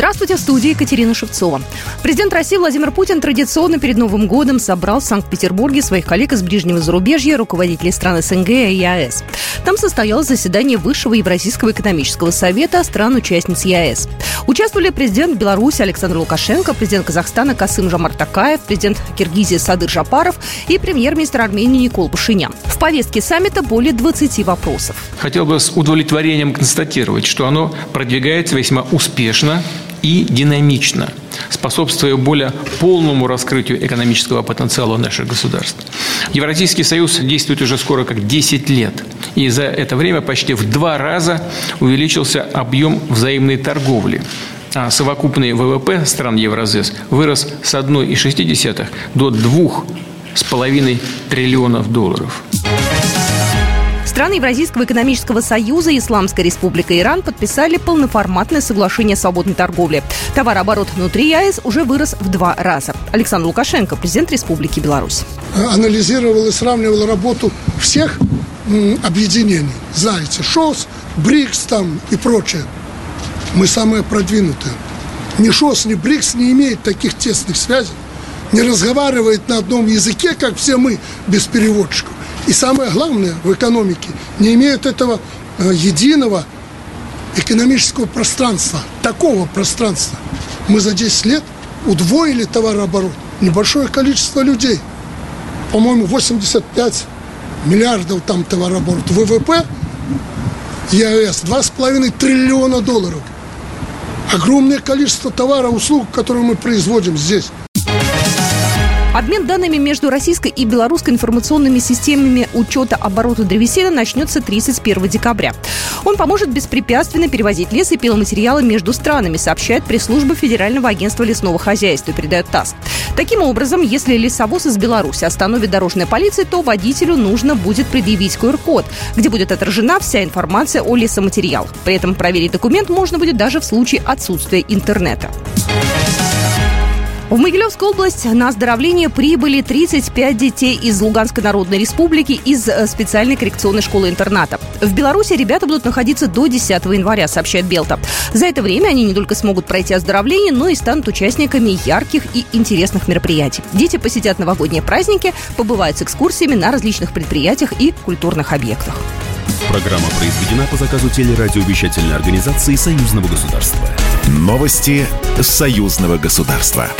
Здравствуйте, в студии Екатерина Шевцова. Президент России Владимир Путин традиционно перед Новым годом собрал в Санкт-Петербурге своих коллег из ближнего зарубежья, руководителей стран СНГ и ЕАЭС. Там состоялось заседание Высшего Евразийского экономического совета стран-участниц ЕАЭС. Участвовали президент Беларуси Александр Лукашенко, президент Казахстана Касым Жамар Такаев, президент Киргизии Садыр Жапаров и премьер-министр Армении Никол Пашинян. В повестке саммита более 20 вопросов. Хотел бы с удовлетворением констатировать, что оно продвигается весьма успешно и динамично, способствуя более полному раскрытию экономического потенциала наших государств. Евразийский союз действует уже скоро как 10 лет, и за это время почти в два раза увеличился объем взаимной торговли а совокупный ВВП стран Евразес вырос с 1,6 до 2,5 триллионов долларов. Страны Евразийского экономического союза и Исламская республика Иран подписали полноформатное соглашение о свободной торговле. Товарооборот внутри ЕАЭС уже вырос в два раза. Александр Лукашенко, президент Республики Беларусь. Анализировал и сравнивал работу всех объединений. Знаете, ШОС, БРИКС там и прочее. Мы самые продвинутые. Ни ШОС, ни БРИКС не имеет таких тесных связей, не разговаривает на одном языке, как все мы, без переводчиков. И самое главное в экономике, не имеют этого э, единого экономического пространства, такого пространства. Мы за 10 лет удвоили товарооборот. Небольшое количество людей. По-моему, 85 миллиардов там товарооборот. ВВП ЕАЭС 2,5 триллиона долларов. Огромное количество товара, услуг, которые мы производим здесь. Обмен данными между российской и белорусской информационными системами учета оборота древесины начнется 31 декабря. Он поможет беспрепятственно перевозить лес и пиломатериалы между странами, сообщает пресс-служба Федерального агентства лесного хозяйства, передает ТАСС. Таким образом, если лесовоз из Беларуси остановит дорожная полиция, то водителю нужно будет предъявить QR-код, где будет отражена вся информация о лесоматериалах. При этом проверить документ можно будет даже в случае отсутствия интернета. В Могилевскую область на оздоровление прибыли 35 детей из Луганской Народной Республики из э, специальной коррекционной школы-интерната. В Беларуси ребята будут находиться до 10 января, сообщает Белта. За это время они не только смогут пройти оздоровление, но и станут участниками ярких и интересных мероприятий. Дети посетят новогодние праздники, побывают с экскурсиями на различных предприятиях и культурных объектах. Программа произведена по заказу телерадиовещательной организации Союзного государства. Новости Союзного государства.